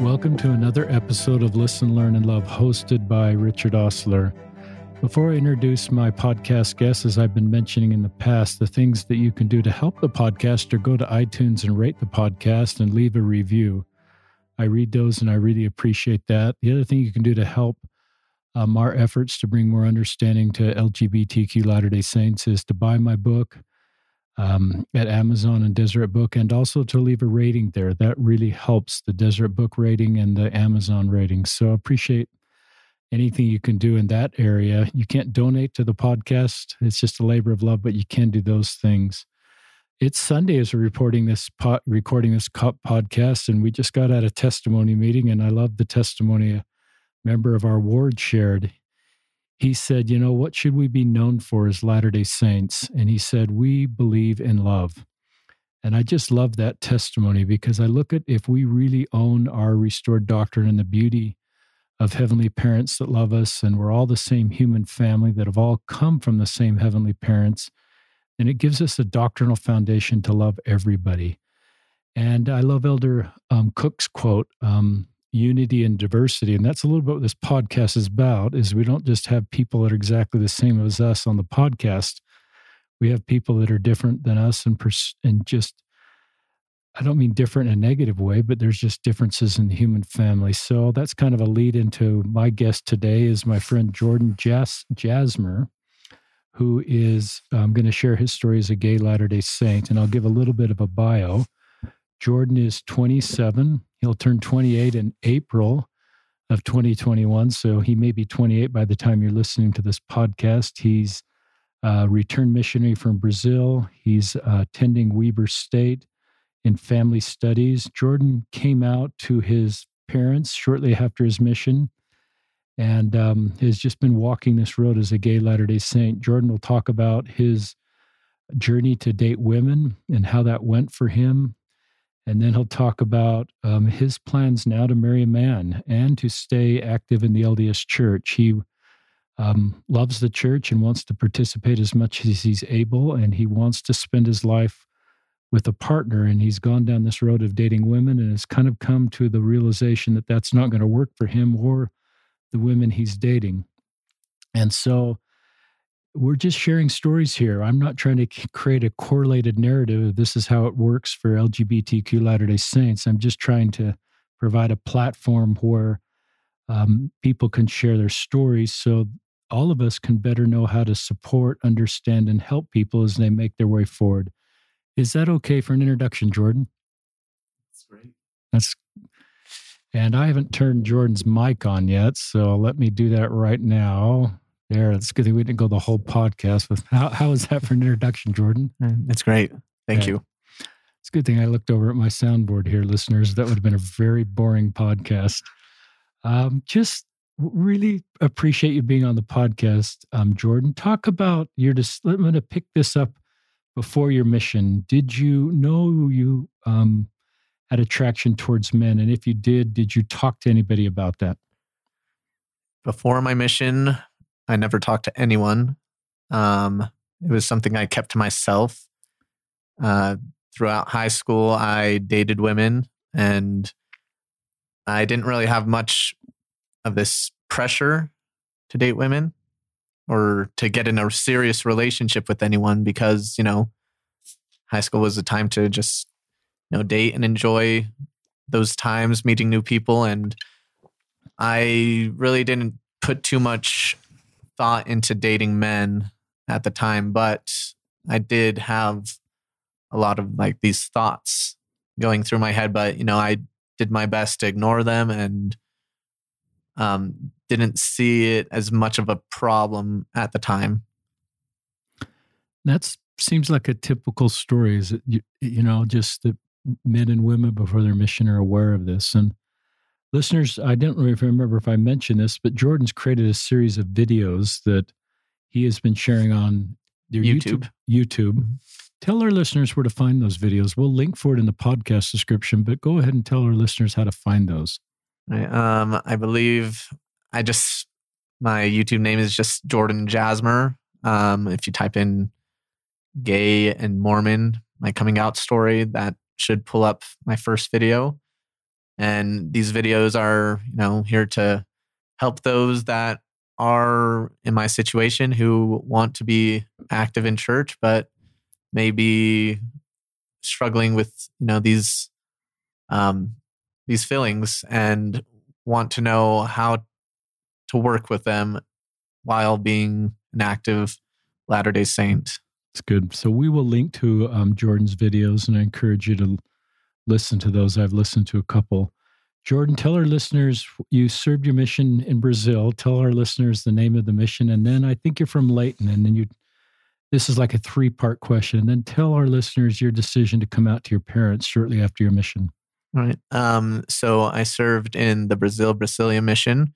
Welcome to another episode of Listen, Learn, and Love, hosted by Richard Ostler. Before I introduce my podcast guests, as I've been mentioning in the past, the things that you can do to help the podcast are go to iTunes and rate the podcast and leave a review. I read those and I really appreciate that. The other thing you can do to help um, our efforts to bring more understanding to LGBTQ Latter day Saints is to buy my book um, at Amazon and Deseret Book and also to leave a rating there. That really helps the Deseret Book rating and the Amazon rating. So I appreciate anything you can do in that area. You can't donate to the podcast. It's just a labor of love, but you can do those things. It's Sunday as we're reporting this po- recording this podcast, and we just got at a testimony meeting, and I love the testimony a member of our ward shared. He said, "You know what should we be known for as Latter Day Saints?" And he said, "We believe in love." And I just love that testimony because I look at if we really own our restored doctrine and the beauty of heavenly parents that love us, and we're all the same human family that have all come from the same heavenly parents. And it gives us a doctrinal foundation to love everybody. And I love Elder um, Cook's quote, um, unity and diversity. And that's a little bit what this podcast is about, is we don't just have people that are exactly the same as us on the podcast. We have people that are different than us and, pers- and just I don't mean different in a negative way, but there's just differences in the human family. So that's kind of a lead into my guest today is my friend Jordan Jas- Jasmer, who is i'm going to share his story as a gay Latter day Saint. And I'll give a little bit of a bio. Jordan is 27. He'll turn 28 in April of 2021. So he may be 28 by the time you're listening to this podcast. He's a returned missionary from Brazil. He's uh, attending Weber State in family studies. Jordan came out to his parents shortly after his mission and um, has just been walking this road as a gay Latter day Saint. Jordan will talk about his journey to date women and how that went for him. And then he'll talk about um, his plans now to marry a man and to stay active in the LDS church. He um, loves the church and wants to participate as much as he's able, and he wants to spend his life with a partner and he's gone down this road of dating women and has kind of come to the realization that that's not going to work for him or the women he's dating. And so we're just sharing stories here. I'm not trying to create a correlated narrative. This is how it works for LGBTQ Latter day Saints. I'm just trying to provide a platform where um, people can share their stories so all of us can better know how to support, understand, and help people as they make their way forward. Is that okay for an introduction, Jordan? That's great. That's and I haven't turned Jordan's mic on yet, so let me do that right now. There, it's good that we didn't go the whole podcast with how how is that for an introduction, Jordan? It's great. Thank yeah. you. It's a good thing I looked over at my soundboard here, listeners. That would have been a very boring podcast. Um, just really appreciate you being on the podcast, um, Jordan. Talk about your. I'm going to pick this up before your mission, did you know you um, had attraction towards men? And if you did, did you talk to anybody about that? Before my mission, I never talked to anyone. Um, it was something I kept to myself. Uh, throughout high school, I dated women and I didn't really have much of this pressure to date women or to get in a serious relationship with anyone because, you know, high school was a time to just, you know, date and enjoy those times meeting new people. And I really didn't put too much thought into dating men at the time, but I did have a lot of like these thoughts going through my head, but you know, I did my best to ignore them and um, didn't see it as much of a problem at the time. That seems like a typical story. Is it you, you know just that men and women before their mission are aware of this and listeners i don't really remember if i mentioned this but jordan's created a series of videos that he has been sharing on youtube youtube, YouTube. tell our listeners where to find those videos we'll link for it in the podcast description but go ahead and tell our listeners how to find those Right. Um, I believe I just my YouTube name is just Jordan Jasmer. Um, if you type in gay and Mormon, my coming out story, that should pull up my first video. And these videos are, you know, here to help those that are in my situation who want to be active in church, but maybe struggling with, you know, these um, these feelings and want to know how to work with them while being an active Latter day Saint. It's good. So we will link to um, Jordan's videos, and I encourage you to listen to those. I've listened to a couple. Jordan, tell our listeners you served your mission in Brazil. Tell our listeners the name of the mission, and then I think you're from Layton, and then you. This is like a three part question, and then tell our listeners your decision to come out to your parents shortly after your mission. Right. Um, so I served in the Brazil Brasilia mission.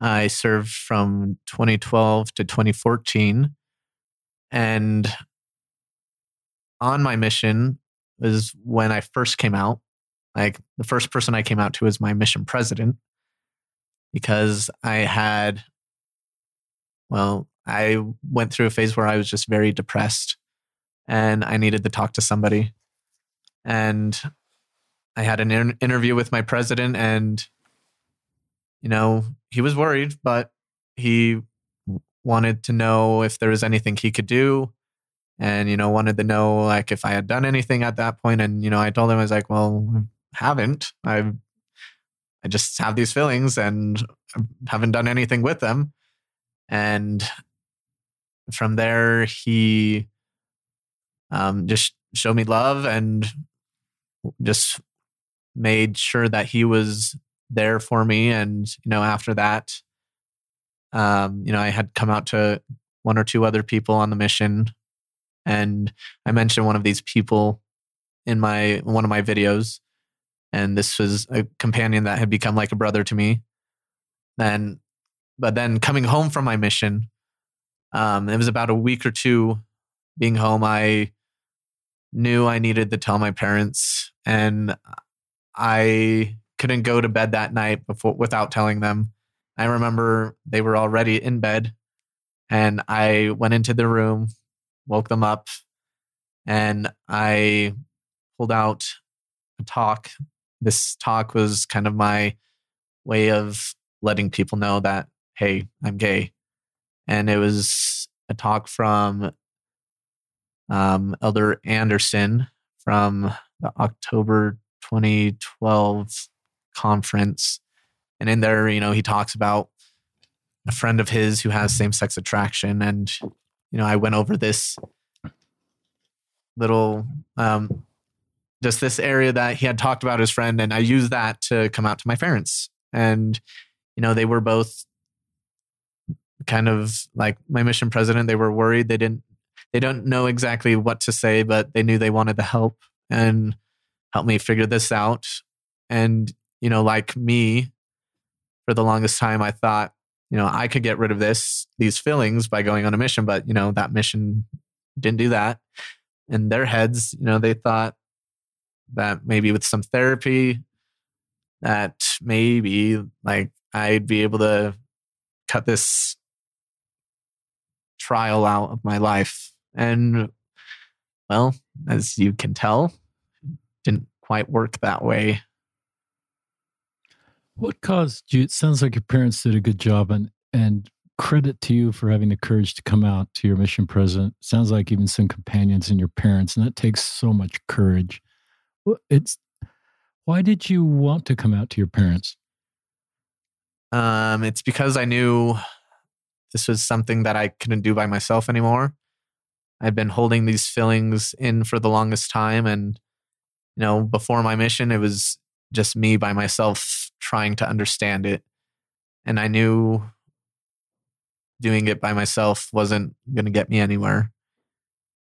I served from 2012 to 2014. And on my mission was when I first came out. Like the first person I came out to was my mission president because I had, well, I went through a phase where I was just very depressed and I needed to talk to somebody. And I had an in- interview with my president, and, you know, he was worried, but he wanted to know if there was anything he could do and you know wanted to know like if i had done anything at that point and you know i told him i was like well I haven't. I i just have these feelings and haven't done anything with them. And from there he um, just showed me love and just made sure that he was there for me. And you know after that um, you know, I had come out to one or two other people on the mission, and I mentioned one of these people in my one of my videos, and this was a companion that had become like a brother to me. And but then coming home from my mission, um, it was about a week or two being home. I knew I needed to tell my parents, and I couldn't go to bed that night before without telling them. I remember they were already in bed and I went into the room, woke them up, and I pulled out a talk. This talk was kind of my way of letting people know that, hey, I'm gay. And it was a talk from um, Elder Anderson from the October 2012 conference and in there, you know, he talks about a friend of his who has same sex attraction. And, you know, I went over this little, um, just this area that he had talked about his friend. And I used that to come out to my parents. And, you know, they were both kind of like my mission president. They were worried. They didn't, they don't know exactly what to say, but they knew they wanted to help and help me figure this out. And, you know, like me, for the longest time I thought, you know, I could get rid of this, these feelings by going on a mission, but you know, that mission didn't do that. In their heads, you know, they thought that maybe with some therapy, that maybe like I'd be able to cut this trial out of my life. And well, as you can tell, didn't quite work that way. What caused you? It sounds like your parents did a good job, and and credit to you for having the courage to come out to your mission president. Sounds like even some companions and your parents, and that takes so much courage. It's why did you want to come out to your parents? Um, it's because I knew this was something that I couldn't do by myself anymore. I'd been holding these feelings in for the longest time, and you know, before my mission, it was just me by myself trying to understand it. And I knew doing it by myself wasn't going to get me anywhere.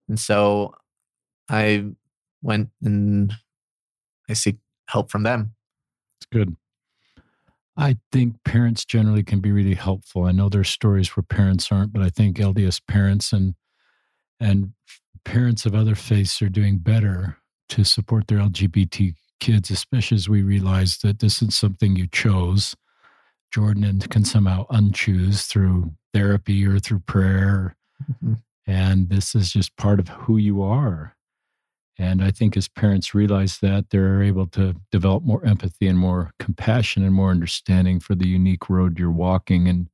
And so I went and I seek help from them. It's good. I think parents generally can be really helpful. I know there's stories where parents aren't, but I think LDS parents and and parents of other faiths are doing better to support their LGBT kids, especially as we realize that this is something you chose, Jordan, and can somehow unchoose through therapy or through prayer. Mm-hmm. And this is just part of who you are. And I think as parents realize that, they're able to develop more empathy and more compassion and more understanding for the unique road you're walking and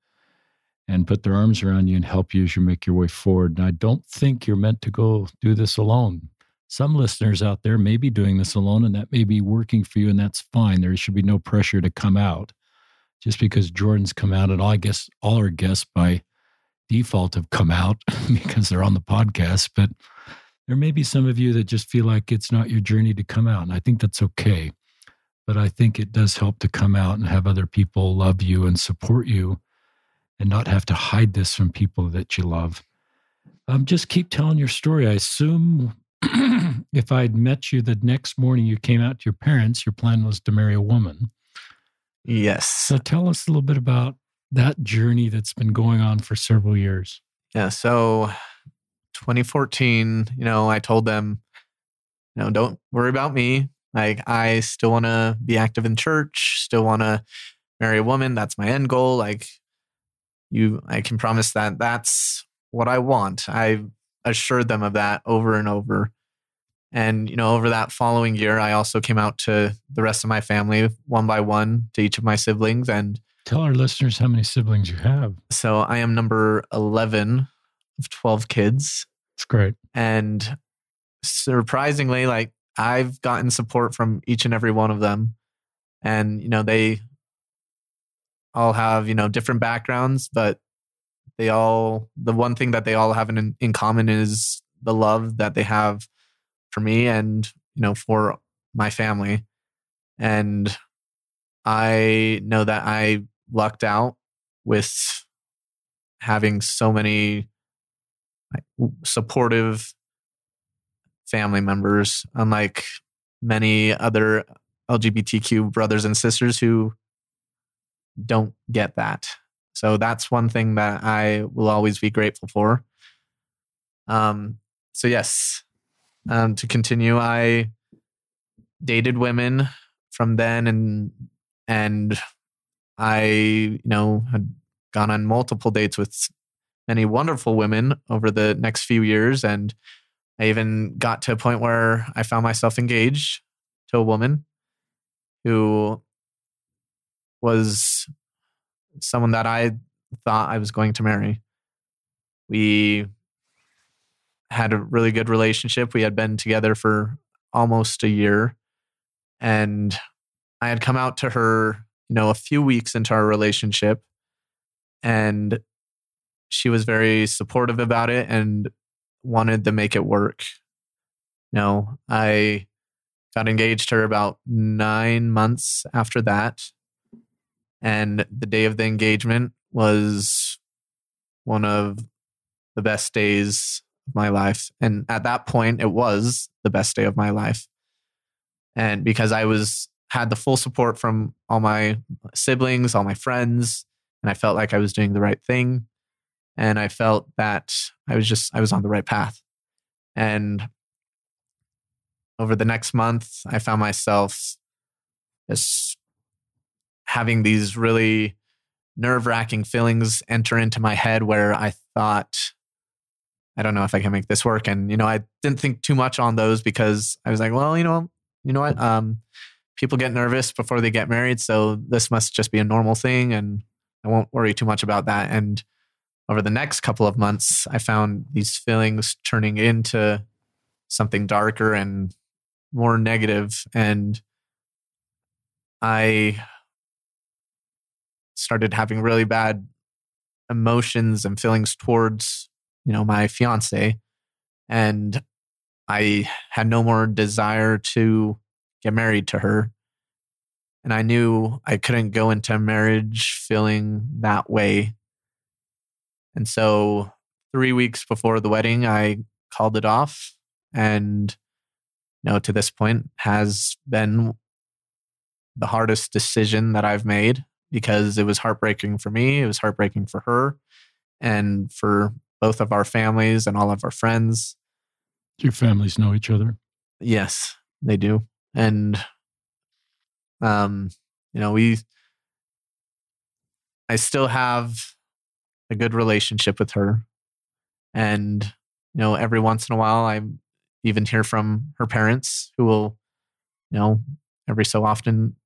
and put their arms around you and help you as you make your way forward. And I don't think you're meant to go do this alone. Some listeners out there may be doing this alone, and that may be working for you, and that's fine. There should be no pressure to come out. Just because Jordan's come out, and all, I guess all our guests by default have come out because they're on the podcast, but there may be some of you that just feel like it's not your journey to come out. And I think that's okay. But I think it does help to come out and have other people love you and support you and not have to hide this from people that you love. Um, just keep telling your story. I assume if I'd met you the next morning you came out to your parents, your plan was to marry a woman. Yes. So tell us a little bit about that journey that's been going on for several years. Yeah. So 2014, you know, I told them, you know, don't worry about me. Like, I still want to be active in church, still want to marry a woman. That's my end goal. Like, you, I can promise that that's what I want. I assured them of that over and over. And, you know, over that following year, I also came out to the rest of my family one by one to each of my siblings. And tell our listeners how many siblings you have. So I am number 11 of 12 kids. It's great. And surprisingly, like I've gotten support from each and every one of them. And, you know, they all have, you know, different backgrounds, but they all, the one thing that they all have in, in common is the love that they have for me and, you know, for my family. And I know that I lucked out with having so many supportive family members, unlike many other LGBTQ brothers and sisters who don't get that. So that's one thing that I will always be grateful for. Um, so yes, um, to continue, I dated women from then and and I, you know, had gone on multiple dates with many wonderful women over the next few years. And I even got to a point where I found myself engaged to a woman who was someone that I thought I was going to marry. We had a really good relationship. We had been together for almost a year. And I had come out to her you know, a few weeks into our relationship and she was very supportive about it and wanted to make it work. You know, I got engaged to her about nine months after that. And the day of the engagement was one of the best days of my life. And at that point, it was the best day of my life. And because I was had the full support from all my siblings, all my friends, and I felt like I was doing the right thing. And I felt that I was just, I was on the right path. And over the next month, I found myself just having these really nerve wracking feelings enter into my head where I thought, I don't know if I can make this work. And, you know, I didn't think too much on those because I was like, well, you know, you know what? Um, people get nervous before they get married. So this must just be a normal thing. And I won't worry too much about that. And over the next couple of months, I found these feelings turning into something darker and more negative. And I started having really bad emotions and feelings towards, you know, my fiance. And I had no more desire to get married to her. And I knew I couldn't go into marriage feeling that way. And so, three weeks before the wedding, I called it off. And, you know, to this point, has been the hardest decision that I've made because it was heartbreaking for me. It was heartbreaking for her and for both of our families and all of our friends. Your families know each other? Yes, they do and um you know we i still have a good relationship with her and you know every once in a while i'm even hear from her parents who will, you know, every so often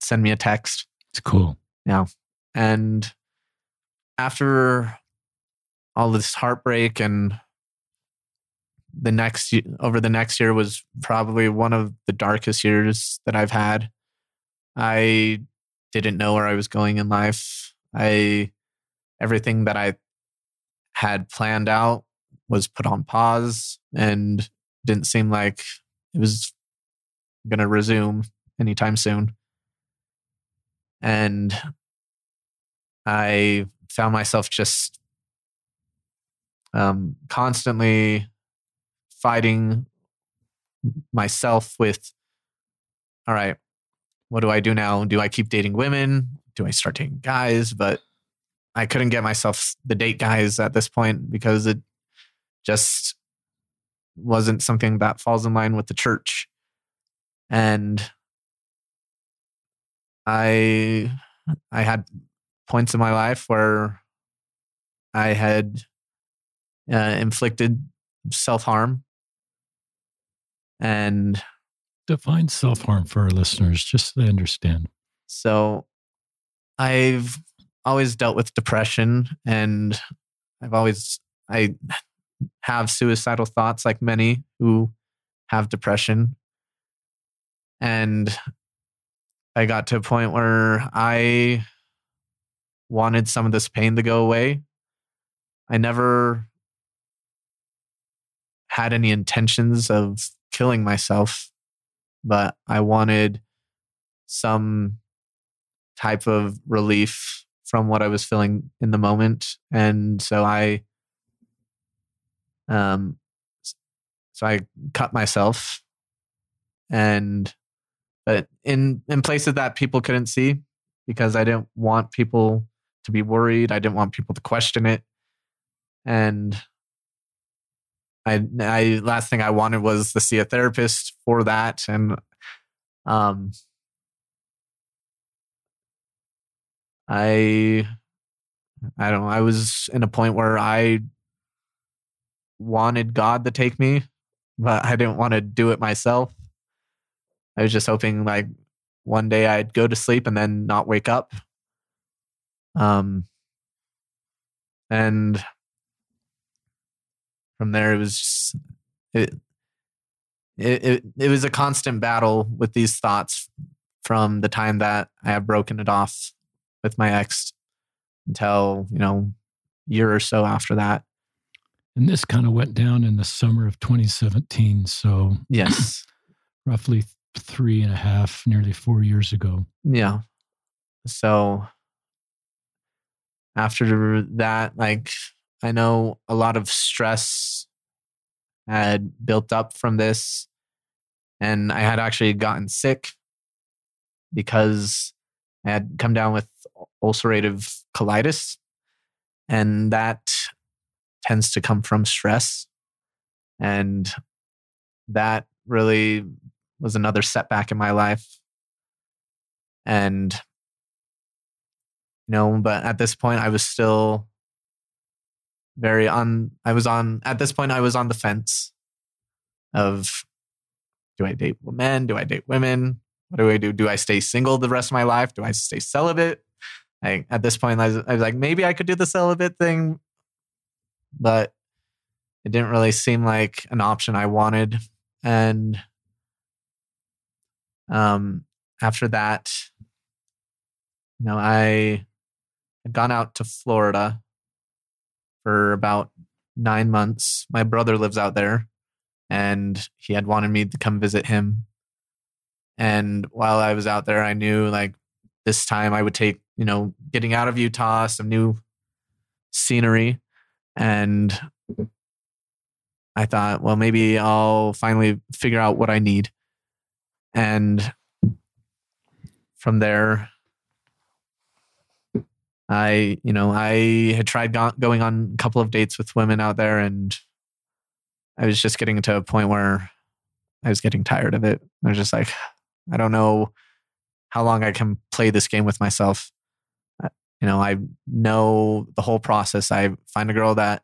send me a text. It's cool. Yeah. And after all this heartbreak and the next over the next year was probably one of the darkest years that I've had. I didn't know where I was going in life. I everything that I had planned out was put on pause and didn't seem like it was going to resume anytime soon. And I found myself just um, constantly fighting myself with, all right, what do I do now? Do I keep dating women? Do I start dating guys? But I couldn't get myself the date guys at this point because it just wasn't something that falls in line with the church. And I I had points in my life where I had uh, inflicted self harm and define self harm for our listeners, just so they understand. So I've always dealt with depression and I've always, I have suicidal thoughts like many who have depression. And I got to a point where I wanted some of this pain to go away. I never had any intentions of killing myself, but I wanted some type of relief from what I was feeling in the moment. And so I um so I cut myself and but in in places that people couldn't see because I didn't want people to be worried. I didn't want people to question it. And I, I last thing I wanted was to see a therapist for that, and um, I, I don't. I was in a point where I wanted God to take me, but I didn't want to do it myself. I was just hoping like one day I'd go to sleep and then not wake up. Um, and from there it was just, it, it it it was a constant battle with these thoughts from the time that I have broken it off with my ex until you know year or so after that. And this kind of went down in the summer of 2017. So yes, roughly three and a half, nearly four years ago. Yeah. So after that, like I know a lot of stress had built up from this. And I had actually gotten sick because I had come down with ulcerative colitis. And that tends to come from stress. And that really was another setback in my life. And, you know, but at this point, I was still very on i was on at this point i was on the fence of do i date men? Do i date women? What do i do? Do i stay single the rest of my life? Do i stay celibate? I, at this point I was, I was like maybe i could do the celibate thing but it didn't really seem like an option i wanted. And um after that you know i had gone out to florida for about nine months. My brother lives out there and he had wanted me to come visit him. And while I was out there, I knew like this time I would take, you know, getting out of Utah, some new scenery. And I thought, well, maybe I'll finally figure out what I need. And from there, I, you know, I had tried go- going on a couple of dates with women out there and I was just getting to a point where I was getting tired of it. I was just like, I don't know how long I can play this game with myself. Uh, you know, I know the whole process. I find a girl that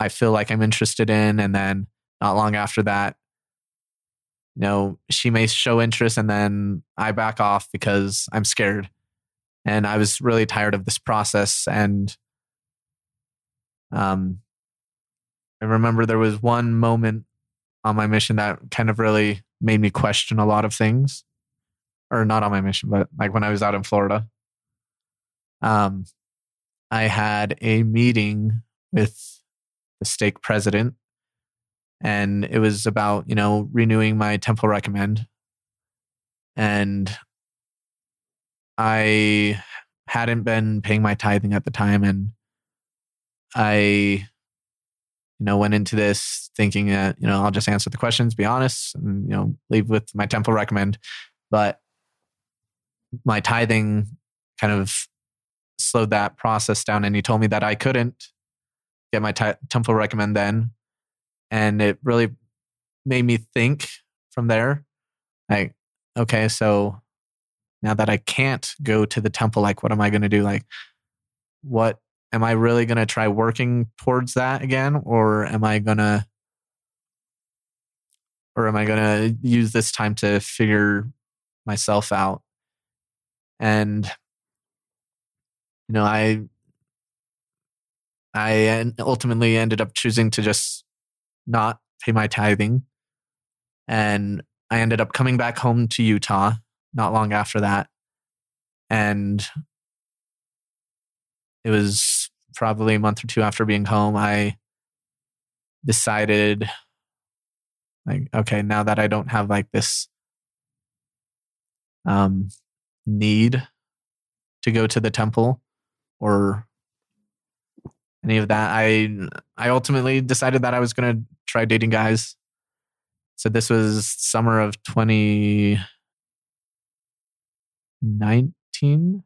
I feel like I'm interested in, and then not long after that, you know, she may show interest and then I back off because I'm scared. And I was really tired of this process. And um, I remember there was one moment on my mission that kind of really made me question a lot of things. Or not on my mission, but like when I was out in Florida. Um, I had a meeting with the stake president and it was about you know renewing my temple recommend and i hadn't been paying my tithing at the time and i you know went into this thinking that you know i'll just answer the questions be honest and you know leave with my temple recommend. But my tithing kind of slowed that process down and he told me that i couldn't get my t- temple recommend then and it really made me think from there like okay so now that i can't go to the temple like what am i going to do? Like what am i really going to try working towards that again or am i going to or am i going to use this time to figure myself out? And you know i i ultimately ended up choosing to just not pay my tithing. And I ended up coming back home to Utah not long after that. And it was probably a month or two after being home, I decided, like, okay, now that I don't have like this um, need to go to the temple or any of that. I I ultimately decided that I was to try dating guys. So this was summer of 2019.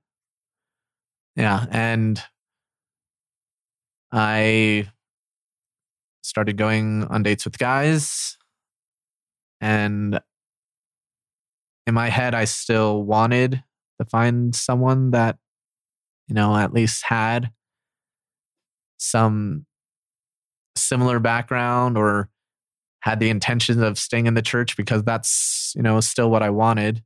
Yeah, and I started going on dates with guys and in my head I still wanted to find someone that you know at least had some similar background or had the intentions of staying in the church because that's you know still what I wanted.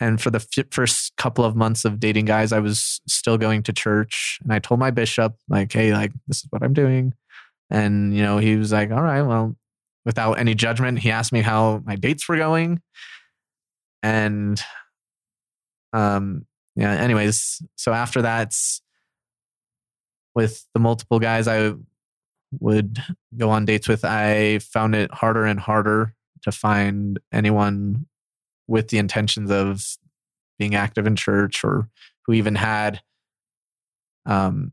And for the f- first couple of months of dating guys, I was still going to church, and I told my bishop like, "Hey, like this is what I'm doing," and you know he was like, "All right, well." Without any judgment, he asked me how my dates were going, and um, yeah. Anyways, so after that, with the multiple guys I would go on dates with, I found it harder and harder to find anyone with the intentions of being active in church or who even had um,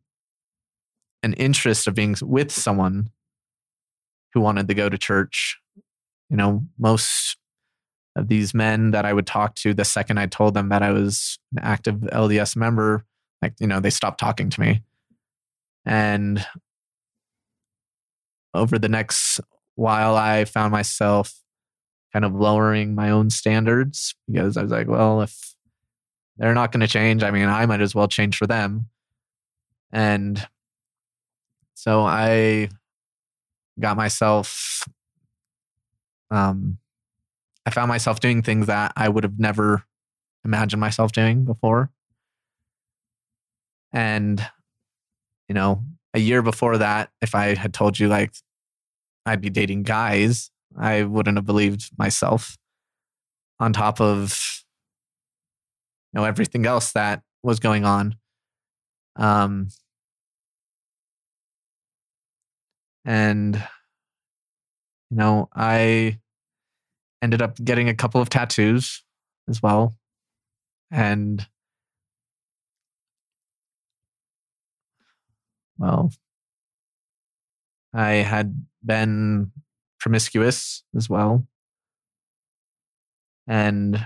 an interest of being with someone who wanted to go to church. You know, most of these men that I would talk to, the second I told them that I was an active LDS member, like, you know, they stopped talking to me. And over the next while, I found myself kind of lowering my own standards because I was like, well, if they're not going to change, I mean, I might as well change for them. And so I got myself, um, I found myself doing things that I would have never imagined myself doing before. And you know, a year before that, if I had told you like I'd be dating guys, I wouldn't have believed myself. On top of you know everything else that was going on. Um and you know, I ended up getting a couple of tattoos as well. And well, I had been promiscuous as well. And,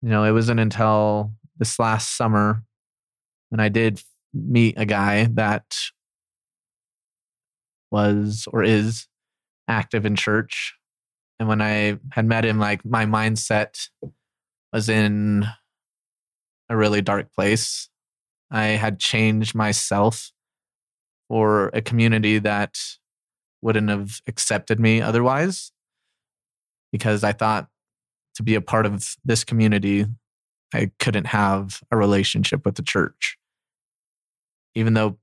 you know, it wasn't until this last summer when I did meet a guy that was or is active in church. And when I had met him, like my mindset was in a really dark place. I had changed myself for a community that wouldn't have accepted me otherwise because I thought to be a part of this community, I couldn't have a relationship with the church. Even though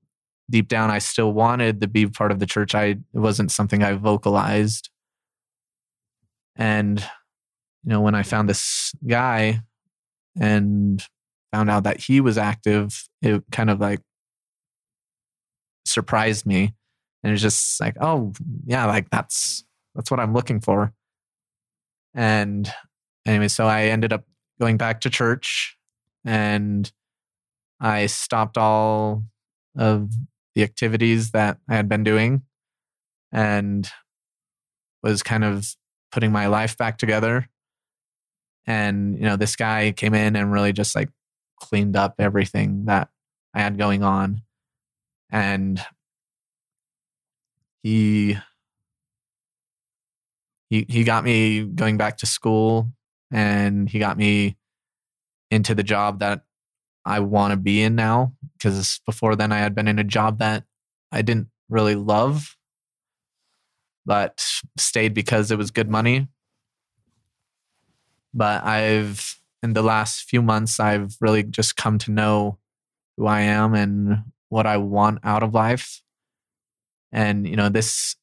deep down I still wanted to be part of the church, I it wasn't something I vocalized. And you know, when I found this guy and found out that he was active, it kind of like surprised me. And it's just like, oh yeah, like that's that's what I'm looking for. And anyway, so I ended up going back to church and I stopped all of the activities that I had been doing and was kind of putting my life back together. And, you know, this guy came in and really just like cleaned up everything that I had going on. And he he he got me going back to school and he got me into the job that I want to be in now because before then I had been in a job that I didn't really love but stayed because it was good money. But I've in the last few months I've really just come to know who I am and what I want out of life and you know this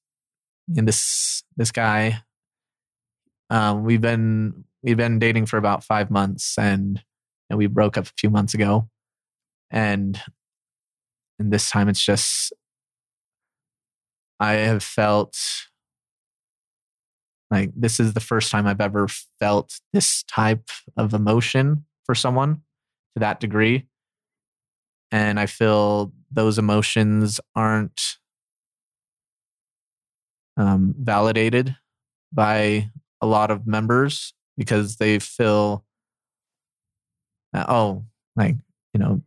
and this this guy um, we've been we've been dating for about five months, and, and we broke up a few months ago. And and this time, it's just I have felt like this is the first time I've ever felt this type of emotion for someone to that degree. And I feel those emotions aren't um, validated by a lot of members because they feel that, oh like you know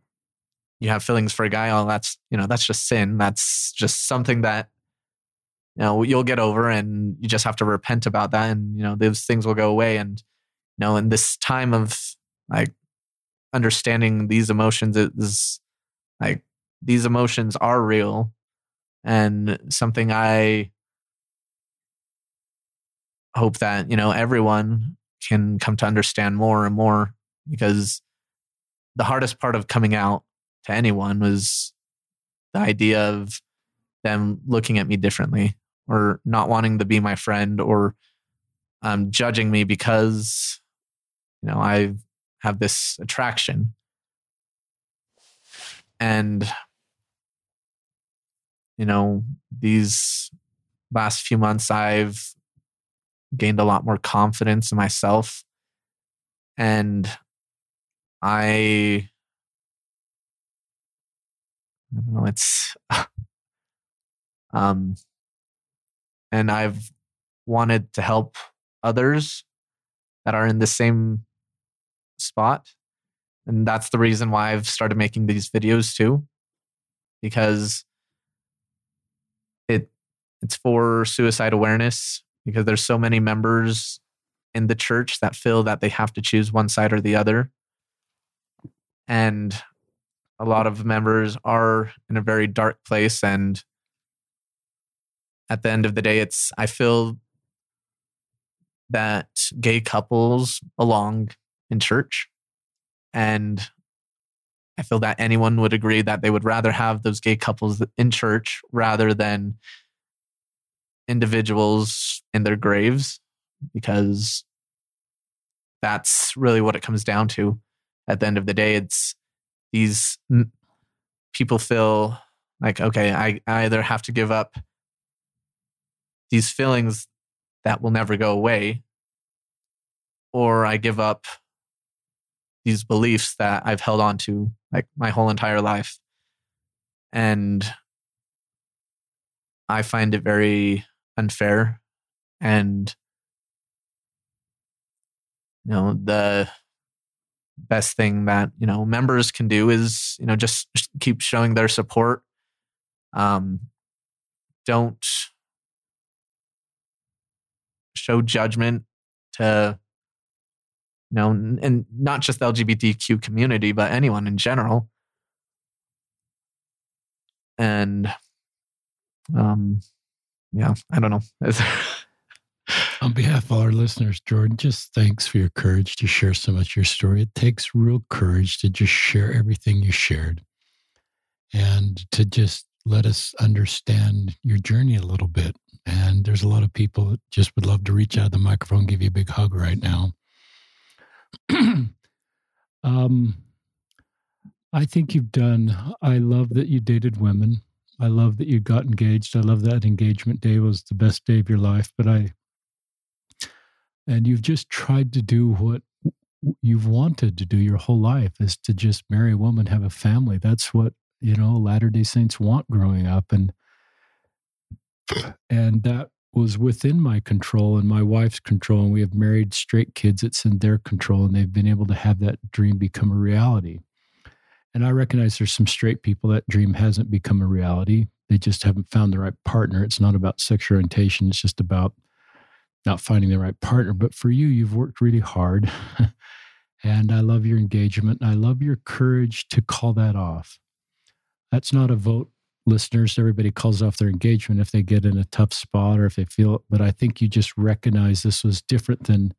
you have feelings for a guy oh that's you know that's just sin. That's just something that you know you'll get over and you just have to repent about that and you know those things will go away. And you know in this time of like understanding these emotions is like these emotions are real. And something i hope that you know everyone can come to understand more and more because the hardest part of coming out to anyone was the idea of them looking at me differently or not wanting to be my friend or um, judging me because you know I have this attraction. And you know these last few months I've gained a lot more confidence in myself. And I, I don't know, it's, um, and I've wanted to help others that are in the same spot. And that's the reason why I've started making these videos too, because it it's for suicide awareness because there's so many members in the church that feel that they have to choose one side or the other. And a lot of members are in a very dark place and at the end of the day it's I feel that gay couples belong in church and I feel that anyone would agree that they would rather have those gay couples in church rather than individuals in their graves because that's really what it comes down to at the end of the day. It's these people feel like okay I, either have to give up these feelings that will never go away or i give up these beliefs that i've held on to like my whole entire life. And i find it very unfair and you know the best thing that you know members can do is you know just keep showing their support. Um don't show judgment to you know and not just the lgbtq community but anyone in general. And um yeah, I don't know. On behalf of our listeners, Jordan, just thanks for your courage to share so much of your story. It takes real courage to just share everything you shared and to just let us understand your journey a little bit. And there's a lot of people that just would love to reach out of the microphone, give you a big hug right now. um, I think you've done, I love that you dated women. I love that you got engaged. I love that engagement day was the best day of your life. But I, and you've just tried to do what you've wanted to do your whole life is to just marry a woman, have a family. That's what, you know, Latter day Saints want growing up. And, and that was within my control and my wife's control. And we have married straight kids. It's in their control. And they've been able to have that dream become a reality. And I recognize there's some straight people that dream hasn't become a reality. They just haven't found the right partner. It's not about sexual orientation, it's just about not finding the right partner. But for you, you've worked really hard. and I love your engagement. I love your courage to call that off. That's not a vote, listeners. Everybody calls off their engagement if they get in a tough spot or if they feel, it. but I think you just recognize this was different than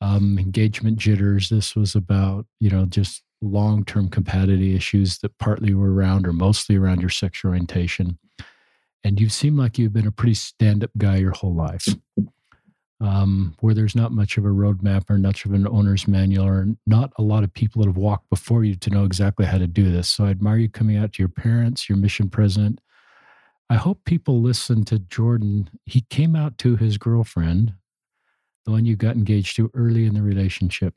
um, engagement jitters. This was about, you know, just long term compatibility issues that partly were around or mostly around your sexual orientation. And you seem like you've been a pretty stand up guy your whole life, um, where there's not much of a roadmap or much of an owner's manual or not a lot of people that have walked before you to know exactly how to do this. So I admire you coming out to your parents, your mission president. I hope people listen to Jordan. He came out to his girlfriend, the one you got engaged to early in the relationship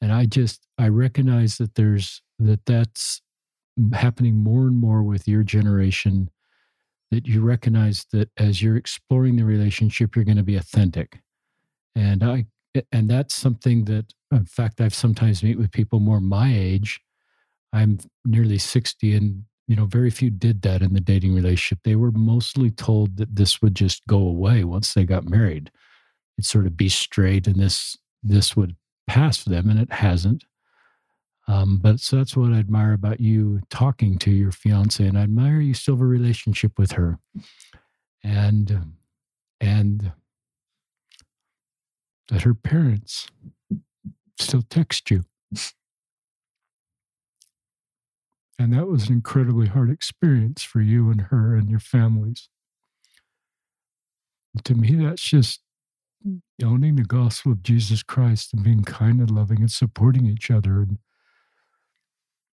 and i just i recognize that there's that that's happening more and more with your generation that you recognize that as you're exploring the relationship you're going to be authentic. And i and that's something that in fact i've sometimes meet with people more my age. I'm nearly 60 and you know very few did that in the dating relationship. They were mostly told that this would just go away once they got married. It'd sort of be straight and this this would past them, and it hasn't. Um, but so that's what I admire about you talking to your fiance, and I admire you still have a relationship with her, and and that her parents still text you. And that was an incredibly hard experience for you and her and your families. To me, that's just owning the gospel of Jesus Christ and being kind and loving and supporting each other and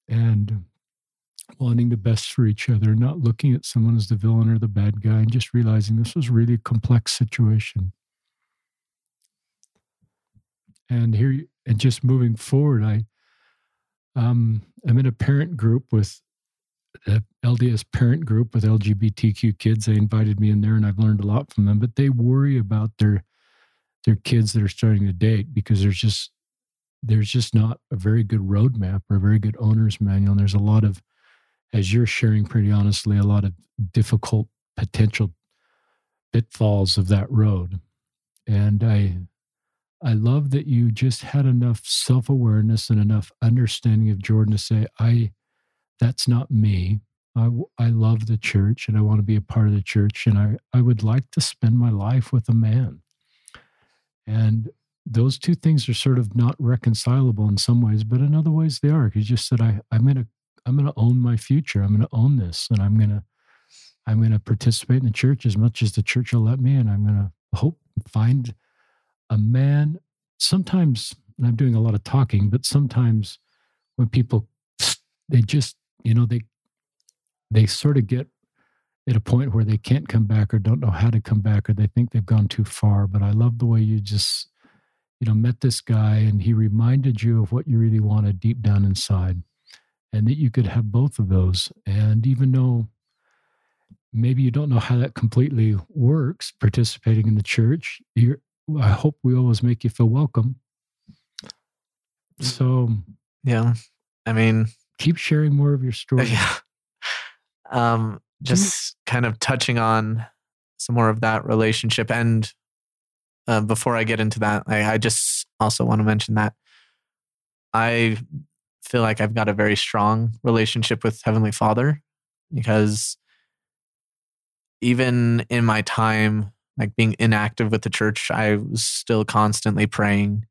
and wanting the best for each other, not looking at someone as the villain or the bad guy, and just realizing this was really a complex situation. And here, and just moving forward, I um, I'm in a parent group with a LDS parent group with LGBTQ kids. They invited me in there, and I've learned a lot from them. But they worry about their their kids that are starting to date because there's just there's just not a very good roadmap or a very good owner's manual. And there's a lot of, as you're sharing pretty honestly, a lot of difficult potential pitfalls of that road. And I I love that you just had enough self-awareness and enough understanding of Jordan to say, I that's not me. I, I love the church and I want to be a part of the church and I, I would like to spend my life with a man. And those two things are sort of not reconcilable in some ways, but in other ways they are. He just said, I, I'm gonna I'm gonna own my future. I'm gonna own this and I'm gonna I'm gonna participate in the church as much as the church will let me, and I'm gonna hope find a man. Sometimes I'm doing a lot of talking, but sometimes when people they just, you know, they they sort of get at a point where they can't come back or don't know how to come back or they think they've gone too far. But I love the way you just, you know, met this guy and he reminded you of what you really wanted deep down inside and that you could have both of those. And even though maybe you don't know how that completely works, participating in the church, you're, I hope we always make you feel welcome. So, yeah, I mean, keep sharing more of your story. Yeah. Um, just kind of touching on some more of that relationship. And uh, before I get into that, I, I just also want to mention that I feel like I've got a very strong relationship with Heavenly Father because even in my time like being inactive with the church, I was still constantly praying.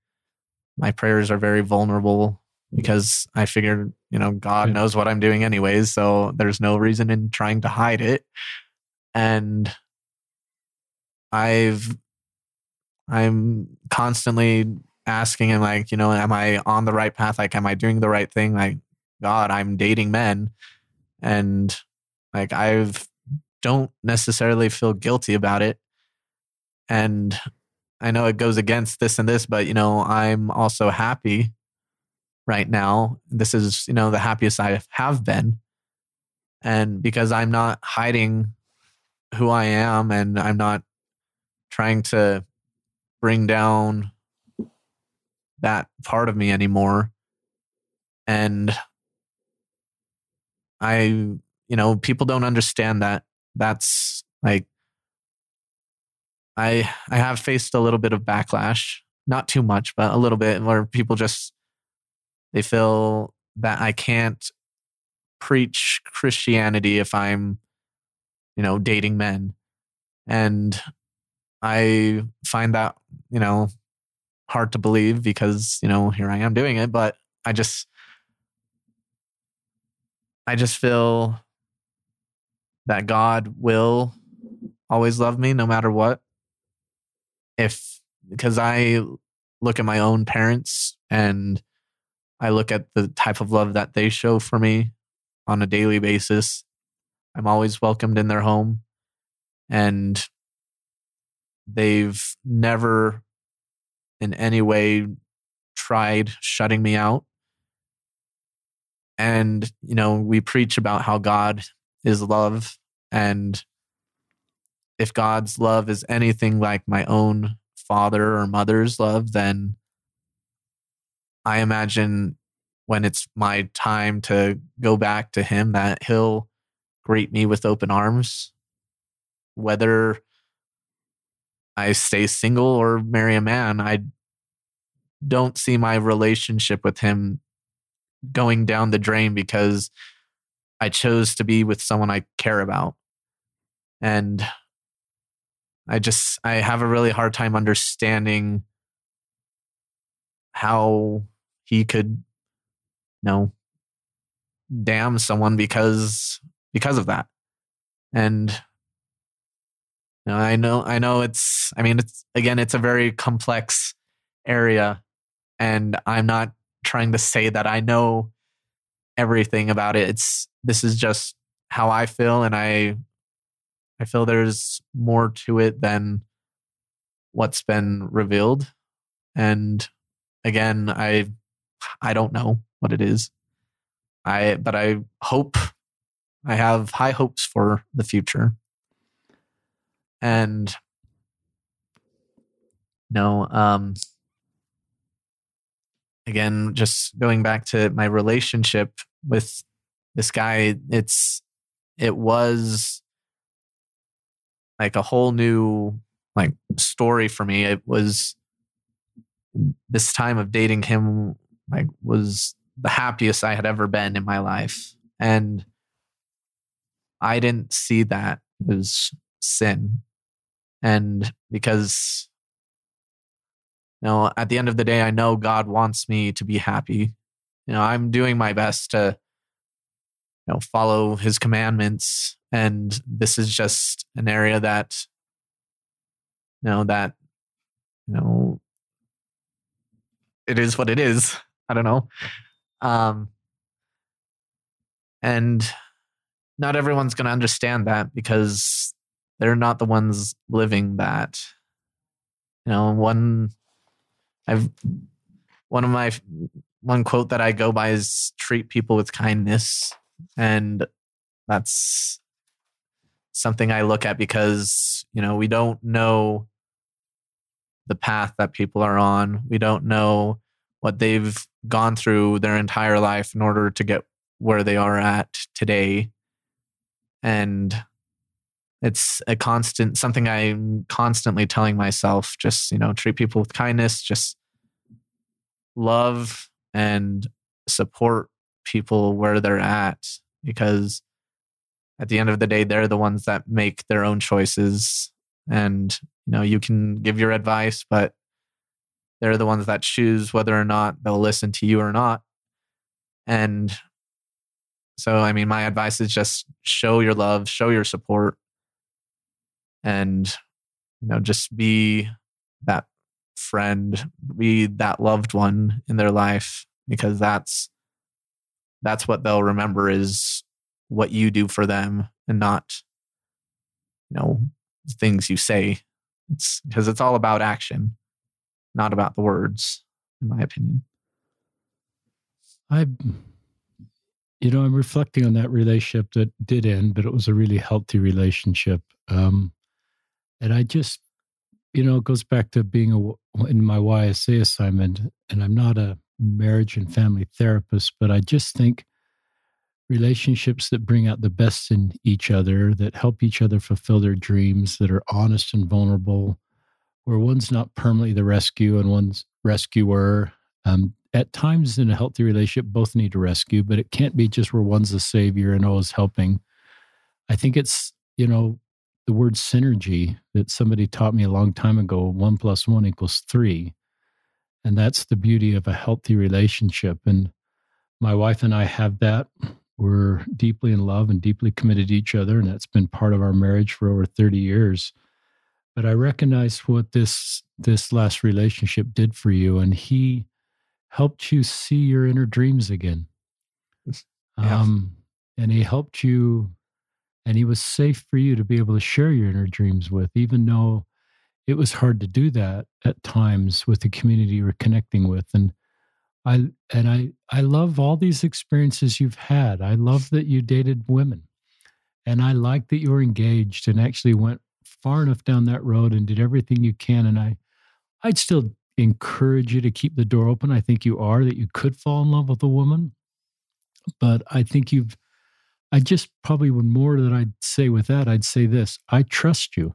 My prayers are very vulnerable because I figured, you know, God Yeah. knows what I'm doing anyways, so there's no reason in trying to hide it. And I've I'm constantly asking him like, you know, am I on the right path? Like am I doing the right thing? Like God, I'm dating men and like I've don't necessarily feel guilty about it. And I know it goes against this and this, but you know, I'm also happy right now. This is, you know, the happiest I have been. And because I'm not hiding who I am and I'm not trying to bring down that part of me anymore. And I, you know, people don't understand that that's like I I have faced a little bit of backlash, not too much, but a little bit where people just they feel that I can't preach Christianity if I'm you know dating men. And I find that, you know, hard to believe because, you know, here I am doing it, but I just I just feel that God will always love me no matter what. If because I look at my own parents and I look at the type of love that they show for me on a daily basis. I'm always welcomed in their home and they've never in any way tried shutting me out. And, you know, we preach about how God is love. And if God's love is anything like my own father or mother's love, then I imagine when it's my time to go back to Him that He'll greet me with open arms. Whether I stay single or marry a man, I don't see my relationship with Him going down the drain because I chose to be with someone I care about. And I just I have a really hard time understanding how he could you know damn someone because because of that. And you know, I know I know it's I mean it's again it's a very complex area and I'm not trying to say that I know everything about it. It's this is just how I feel and I I feel there's more to it than what's been revealed. And again, I I don't know what it is. I but I hope I have high hopes for the future. And no, um again, just going back to my relationship with this guy, it's it was like a whole new like story for me. It was this time of dating him like was the happiest I had ever been in my life. And I didn't see that as sin. And because you know, at the end of the day, I know God wants me to be happy. You know, I'm doing my best to, you know, follow his commandments. And this is just an area that, you know, that, you know, it is what it is. I don't know. Um, and not everyone's going to understand that because they're not the ones living that. You know, one I've one of my one quote that I go by is treat people with kindness and that's something I look at because you know we don't know the path that people are on we don't know what they've gone through their entire life in order to get where they are at today and it's a constant something i'm constantly telling myself just you know treat people with kindness just love and support people where they're at because at the end of the day, they're the ones that make their own choices. And, you know, you can give your advice, but they're the ones that choose whether or not they'll listen to you or not. And so, I mean, my advice is just show your love, show your support, and, you know, just be that friend, be that loved one in their life because that's that's what they'll remember is what you do for them and not you know things you say because it's all about action not about the words in my opinion. I you know i'm reflecting on that relationship that did end but it was a really healthy relationship um and i just you know, it goes back to being a, in my YSA assignment, and I'm not a marriage and family therapist, but I just think relationships that bring out the best in each other, that help each other fulfill their dreams, that are honest and vulnerable, where one's not permanently the rescue and one's rescuer. Um, at times in a healthy relationship, both need to rescue, but it can't be just where one's the savior and always helping. I think it's, you know, the word synergy that somebody taught me a long time ago one plus one equals three. And that's the beauty of a healthy relationship. And my wife and I have that. We're deeply in love and deeply committed to each other. And that's been part of our marriage for over 30 years. But I recognize what this this last relationship did for you. And he helped you see your inner dreams again. Yeah. Um, and he helped you and he was safe for you to be able to share your inner dreams with, even though it was hard to do that at times with the community you were connecting with. And I and I I love all these experiences you've had. I love that you dated women. And I like that you were engaged and actually went far enough down that road and did everything you can. And I I'd still encourage you to keep the door open. I think you are, that you could fall in love with a woman. But I think you've I just probably would more that I'd say with that, I'd say this I trust you.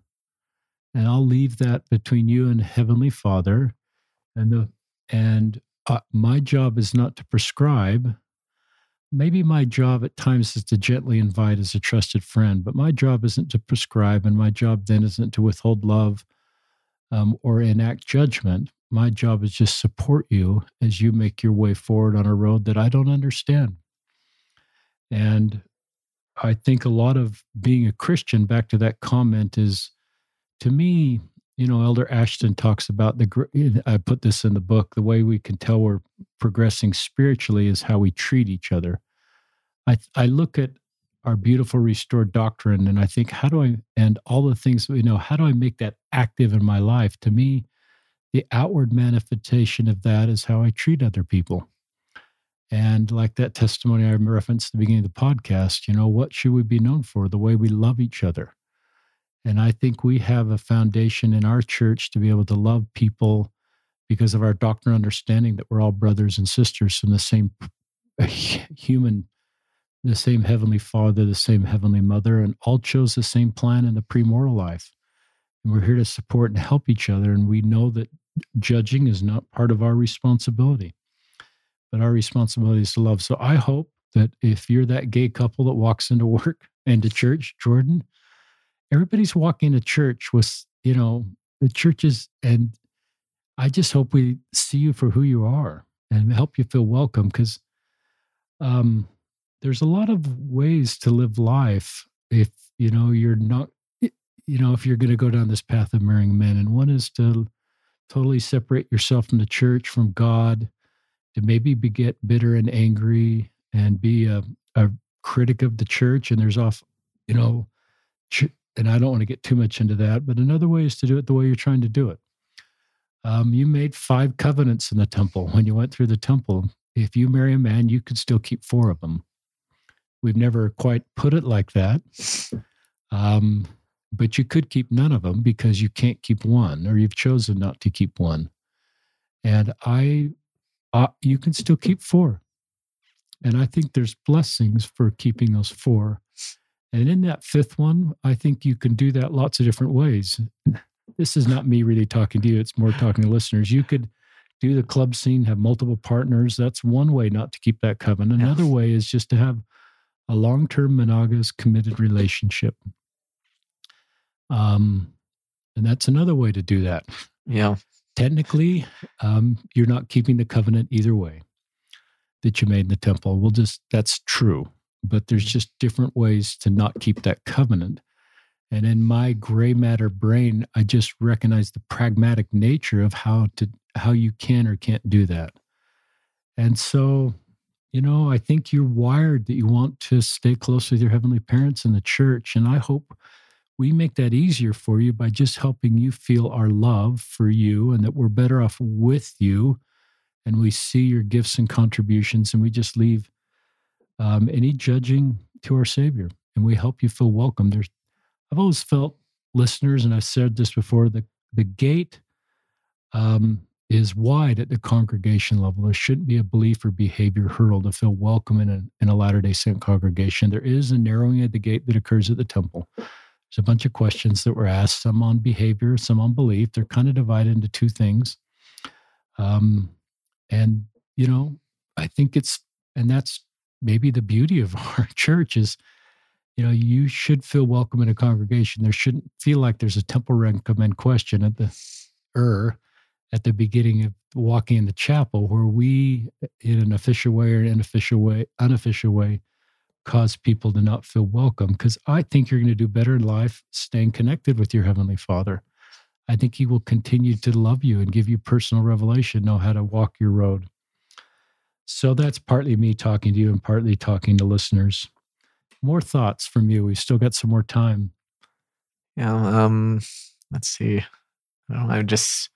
And I'll leave that between you and Heavenly Father. And the and uh, my job is not to prescribe. Maybe my job at times is to gently invite as a trusted friend, but my job isn't to prescribe, and my job then isn't to withhold love um, or enact judgment. My job is just support you as you make your way forward on a road that I don't understand. And I think a lot of being a Christian, back to that comment, is to me, you know, Elder Ashton talks about the, I put this in the book, the way we can tell we're progressing spiritually is how we treat each other. I, I look at our beautiful restored doctrine and I think, how do I, and all the things we know, how do I make that active in my life? To me, the outward manifestation of that is how I treat other people. And like that testimony I referenced at the beginning of the podcast, you know, what should we be known for? The way we love each other. And I think we have a foundation in our church to be able to love people because of our doctrine understanding that we're all brothers and sisters from the same human, the same heavenly father, the same heavenly mother, and all chose the same plan in the premortal life. And we're here to support and help each other. And we know that judging is not part of our responsibility but our responsibility is to love. So I hope that if you're that gay couple that walks into work and to church, Jordan, everybody's walking to church with, you know, the churches. And I just hope we see you for who you are and help you feel welcome because um, there's a lot of ways to live life if, you know, you're not, you know, if you're going to go down this path of marrying men. And one is to totally separate yourself from the church, from God to maybe be, get bitter and angry and be a, a critic of the church. And there's off, you know, ch- and I don't want to get too much into that, but another way is to do it the way you're trying to do it. Um, you made five covenants in the temple when you went through the temple. If you marry a man, you could still keep four of them. We've never quite put it like that. Um, but you could keep none of them because you can't keep one or you've chosen not to keep one. And I uh, you can still keep four. And I think there's blessings for keeping those four. And in that fifth one, I think you can do that lots of different ways. This is not me really talking to you, it's more talking to listeners. You could do the club scene, have multiple partners. That's one way not to keep that covenant. Another way is just to have a long term monogamous committed relationship. Um, and that's another way to do that. Yeah. Technically, um, you're not keeping the covenant either way that you made in the temple. Well, just that's true, but there's just different ways to not keep that covenant. And in my gray matter brain, I just recognize the pragmatic nature of how to how you can or can't do that. And so, you know, I think you're wired that you want to stay close with your heavenly parents in the church. And I hope we make that easier for you by just helping you feel our love for you and that we're better off with you. And we see your gifts and contributions, and we just leave um, any judging to our Savior. And we help you feel welcome. There's, I've always felt listeners, and I've said this before, the, the gate um, is wide at the congregation level. There shouldn't be a belief or behavior hurdle to feel welcome in a, in a Latter day Saint congregation. There is a narrowing of the gate that occurs at the temple. There's a bunch of questions that were asked, some on behavior, some on belief. They're kind of divided into two things. Um, and, you know, I think it's, and that's maybe the beauty of our church is, you know, you should feel welcome in a congregation. There shouldn't feel like there's a temple recommend question at the er at the beginning of walking in the chapel where we in an official way or an unofficial way unofficial way cause people to not feel welcome because I think you're going to do better in life staying connected with your Heavenly Father. I think He will continue to love you and give you personal revelation, know how to walk your road. So that's partly me talking to you and partly talking to listeners. More thoughts from you. We've still got some more time. Yeah. Um, let's see. I don't. I just.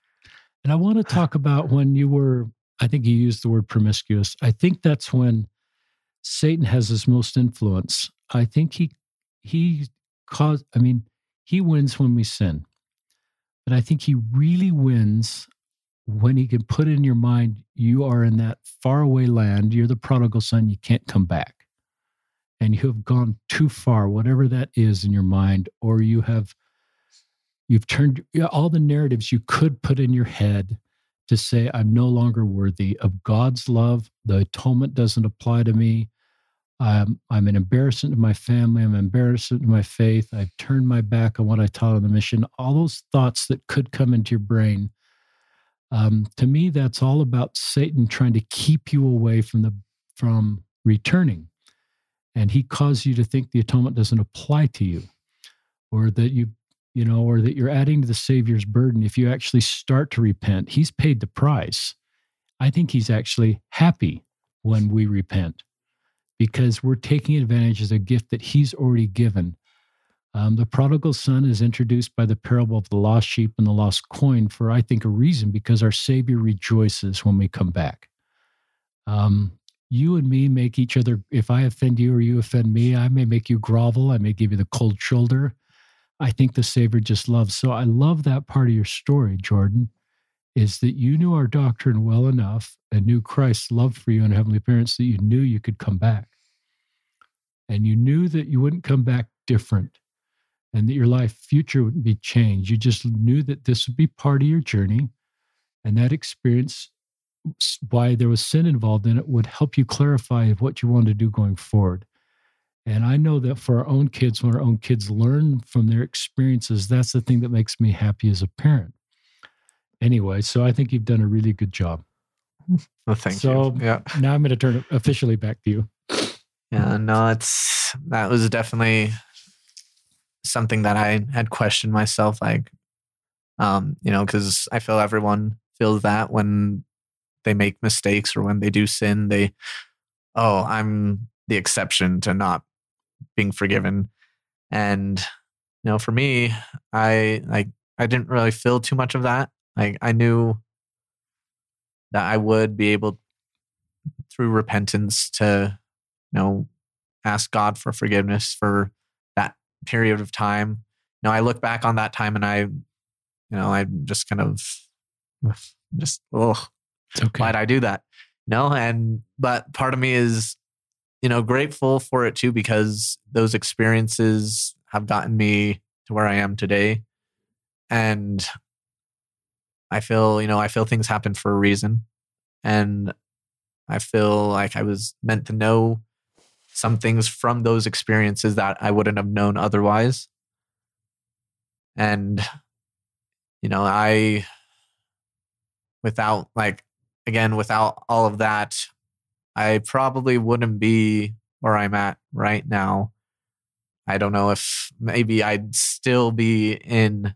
And I want to talk about when you were, I think you used the word promiscuous. I think that's when Satan has his most influence. I think he he caused I mean, he wins when we sin. But I think he really wins when he can put in your mind you are in that faraway land, you're the prodigal son, you can't come back. And you have gone too far, whatever that is in your mind, or you have you've turned all the narratives you could put in your head to say, I'm no longer worthy of God's love. The atonement doesn't apply to me. I'm, I'm an embarrassment to my family. I'm an embarrassment to my faith. I've turned my back on what I taught on the mission. All those thoughts that could come into your brain. Um, to me, that's all about Satan trying to keep you away from the from returning, and he caused you to think the atonement doesn't apply to you, or that you you know, or that you're adding to the Savior's burden if you actually start to repent. He's paid the price. I think he's actually happy when we repent because we're taking advantage of the gift that he's already given. Um, the prodigal son is introduced by the parable of the lost sheep and the lost coin for, I think, a reason because our Savior rejoices when we come back. Um, you and me make each other, if I offend you or you offend me, I may make you grovel, I may give you the cold shoulder. I think the Savior just loves. So I love that part of your story, Jordan, is that you knew our doctrine well enough and knew Christ's love for you and heavenly parents that you knew you could come back. And you knew that you wouldn't come back different and that your life future wouldn't be changed. You just knew that this would be part of your journey. And that experience, why there was sin involved in it, would help you clarify what you wanted to do going forward. And I know that for our own kids, when our own kids learn from their experiences, that's the thing that makes me happy as a parent. Anyway, so I think you've done a really good job. Well, thank so you. Yeah. now I'm going to turn it officially back to you. Yeah, no, it's that was definitely something that I had questioned myself. Like, um, you know, because I feel everyone feels that when they make mistakes or when they do sin, they, oh, I'm the exception to not being forgiven. And you know, for me, I like I didn't really feel too much of that. Like I knew that I would be able through repentance to you know ask God for forgiveness for period of time. You know, I look back on that time and I you know, I'm just kind of just oh okay. why'd I do that? no, and but part of me is you know, grateful for it too because those experiences have gotten me to where I am today. And I feel, you know, I feel things happen for a reason. And I feel like I was meant to know some things from those experiences that I wouldn't have known otherwise. And, you know, I, without like, again, without all of that, I probably wouldn't be where I'm at right now. I don't know if maybe I'd still be in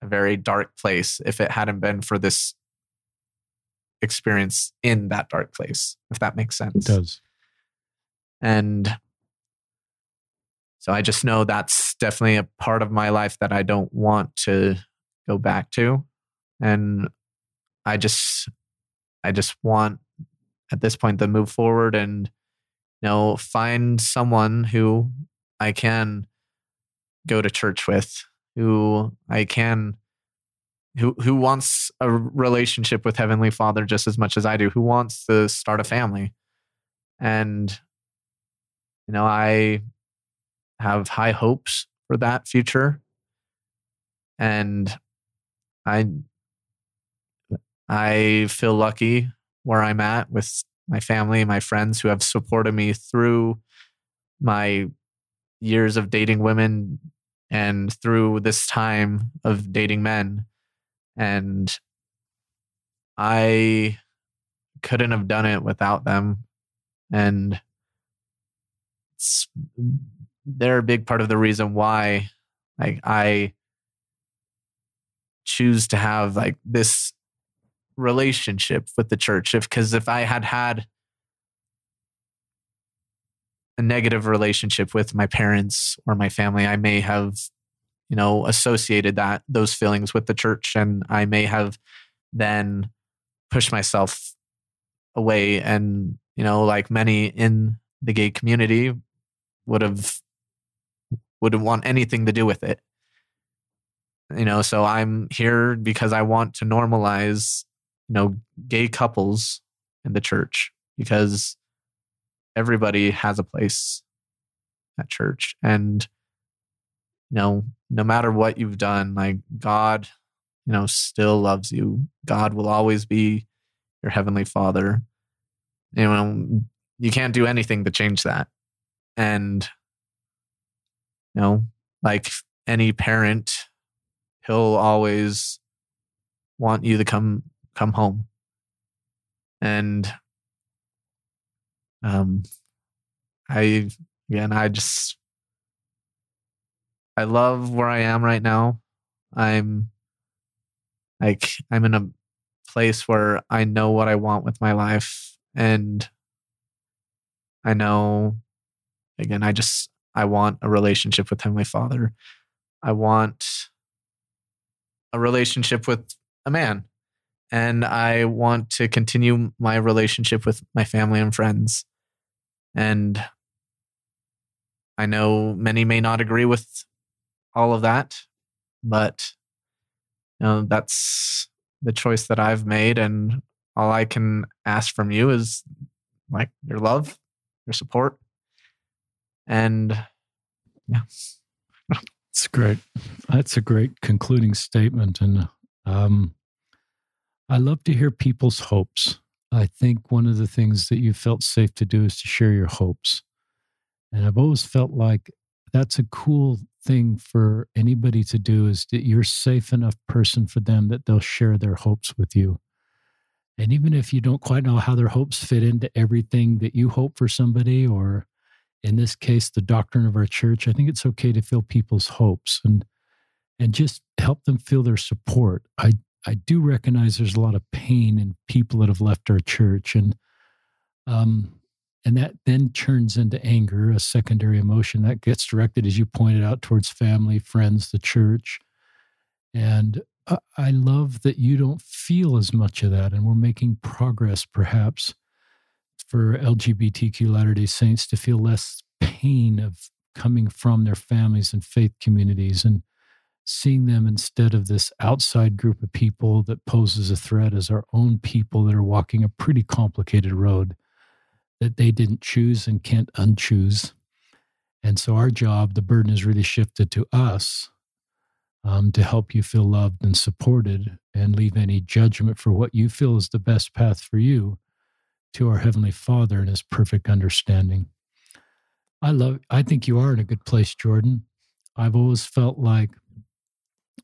a very dark place if it hadn't been for this experience in that dark place, if that makes sense. It does. And so I just know that's definitely a part of my life that I don't want to go back to. And I just, I just want at this point to move forward and, you know, find someone who I can go to church with, who I can who who wants a relationship with heavenly father just as much as i do who wants to start a family and you know i have high hopes for that future and i i feel lucky where i'm at with my family my friends who have supported me through my years of dating women and through this time of dating men and I couldn't have done it without them. And they're a big part of the reason why like I choose to have like this relationship with the church if because if I had had a negative relationship with my parents or my family I may have you know, associated that those feelings with the church. And I may have then pushed myself away and, you know, like many in the gay community would have wouldn't want anything to do with it. You know, so I'm here because I want to normalize, you know, gay couples in the church because everybody has a place at church and you know, no matter what you've done, like God, you know, still loves you. God will always be your heavenly father. You know, you can't do anything to change that. And, you know, like any parent, he'll always want you to come come home. And um I again I just I love where I am right now. I'm like I'm in a place where I know what I want with my life and I know again I just I want a relationship with Heavenly Father. I want a relationship with a man and I want to continue my relationship with my family and friends. And I know many may not agree with all of that. But you know, that's the choice that I've made. And all I can ask from you is like your love, your support. And yeah. It's great. That's a great concluding statement. And um, I love to hear people's hopes. I think one of the things that you felt safe to do is to share your hopes. And I've always felt like that's a cool thing for anybody to do is that you're safe enough person for them that they'll share their hopes with you. And even if you don't quite know how their hopes fit into everything that you hope for somebody, or in this case, the doctrine of our church, I think it's okay to feel people's hopes and and just help them feel their support. I I do recognize there's a lot of pain in people that have left our church, and um, and that then turns into anger, a secondary emotion that gets directed, as you pointed out, towards family, friends, the church. And I love that you don't feel as much of that. And we're making progress, perhaps, for LGBTQ Latter day Saints to feel less pain of coming from their families and faith communities and seeing them instead of this outside group of people that poses a threat as our own people that are walking a pretty complicated road that they didn't choose and can't unchoose. And so our job, the burden is really shifted to us um, to help you feel loved and supported and leave any judgment for what you feel is the best path for you to our Heavenly Father and His perfect understanding. I love, I think you are in a good place, Jordan. I've always felt like,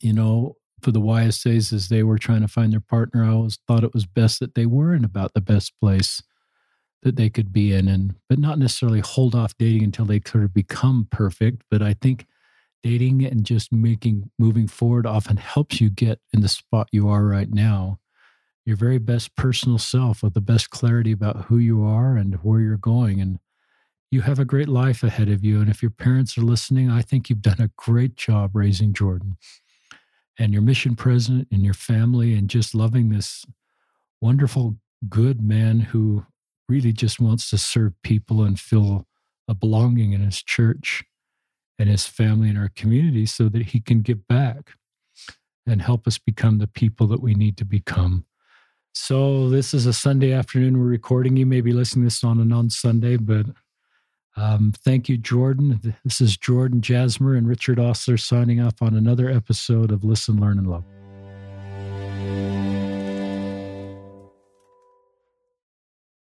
you know, for the YSAs as they were trying to find their partner, I always thought it was best that they were in about the best place that they could be in and but not necessarily hold off dating until they sort of become perfect. But I think dating and just making moving forward often helps you get in the spot you are right now. Your very best personal self with the best clarity about who you are and where you're going. And you have a great life ahead of you. And if your parents are listening, I think you've done a great job raising Jordan and your mission president and your family and just loving this wonderful, good man who really just wants to serve people and feel a belonging in his church and his family and our community so that he can give back and help us become the people that we need to become. So, this is a Sunday afternoon we're recording. You may be listening this on a non Sunday, but um, thank you, Jordan. This is Jordan Jasmer and Richard Ostler signing off on another episode of Listen, Learn, and Love.